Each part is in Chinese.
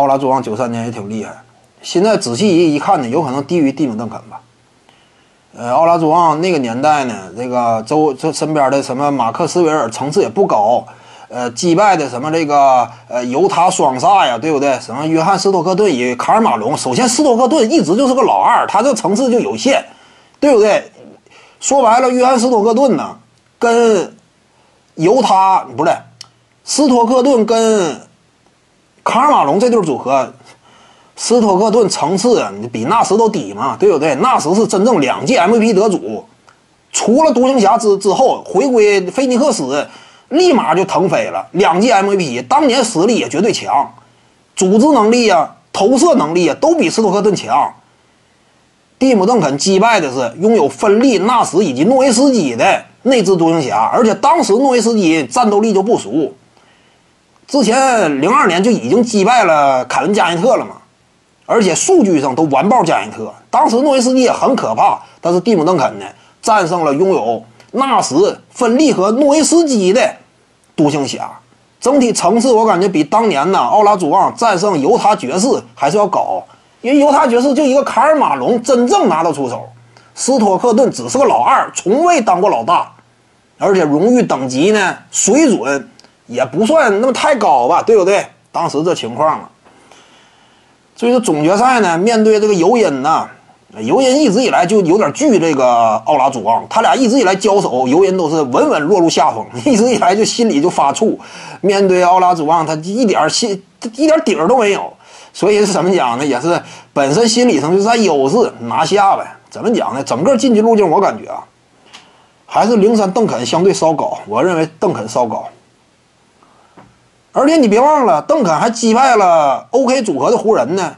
奥拉朱旺九三年也挺厉害，现在仔细一一看呢，有可能低于蒂姆·邓肯吧。呃，奥拉朱旺那个年代呢，这个周这身边的什么马克斯维尔层次也不高，呃，击败的什么这个呃犹他双煞呀，对不对？什么约翰斯托克顿与卡尔马龙，首先斯托克顿一直就是个老二，他这层次就有限，对不对？说白了，约翰斯托克顿呢，跟犹他不对，斯托克顿跟卡尔马龙这对组合。斯托克顿层次比纳什都低嘛，对不对？纳什是真正两届 MVP 得主，除了独行侠之之后回归菲尼克斯，立马就腾飞了，两届 MVP，当年实力也绝对强，组织能力啊、投射能力啊都比斯托克顿强。蒂姆·邓肯击败的是拥有芬利、纳什以及诺维斯基的那支独行侠，而且当时诺维斯基战斗力就不俗，之前零二年就已经击败了凯文·加内特了嘛。而且数据上都完爆加内特，当时诺维斯基也很可怕，但是蒂姆·邓肯呢战胜了拥有纳什、芬利和诺维斯基的独行侠，整体层次我感觉比当年呢奥拉朱旺战胜犹他爵士还是要高，因为犹他爵士就一个卡尔马龙真正拿得出手，斯托克顿只是个老二，从未当过老大，而且荣誉等级呢水准也不算那么太高吧，对不对？当时这情况了。所以说总决赛呢，面对这个尤因呢，尤因一直以来就有点惧这个奥拉朱旺，他俩一直以来交手，尤因都是稳稳落入下风，一直以来就心里就发怵。面对奥拉朱旺，他一点心一点底儿都没有，所以是怎么讲呢？也是本身心理上就占优势，拿下呗。怎么讲呢？整个晋级路径我感觉啊，还是零三邓肯相对稍高，我认为邓肯稍高。而且你别忘了，邓肯还击败了 OK 组合的湖人呢。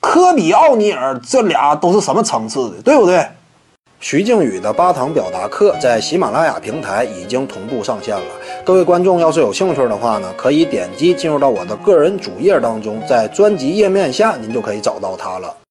科比、奥尼尔这俩都是什么层次的，对不对？徐静宇的八堂表达课在喜马拉雅平台已经同步上线了。各位观众要是有兴趣的话呢，可以点击进入到我的个人主页当中，在专辑页面下您就可以找到它了。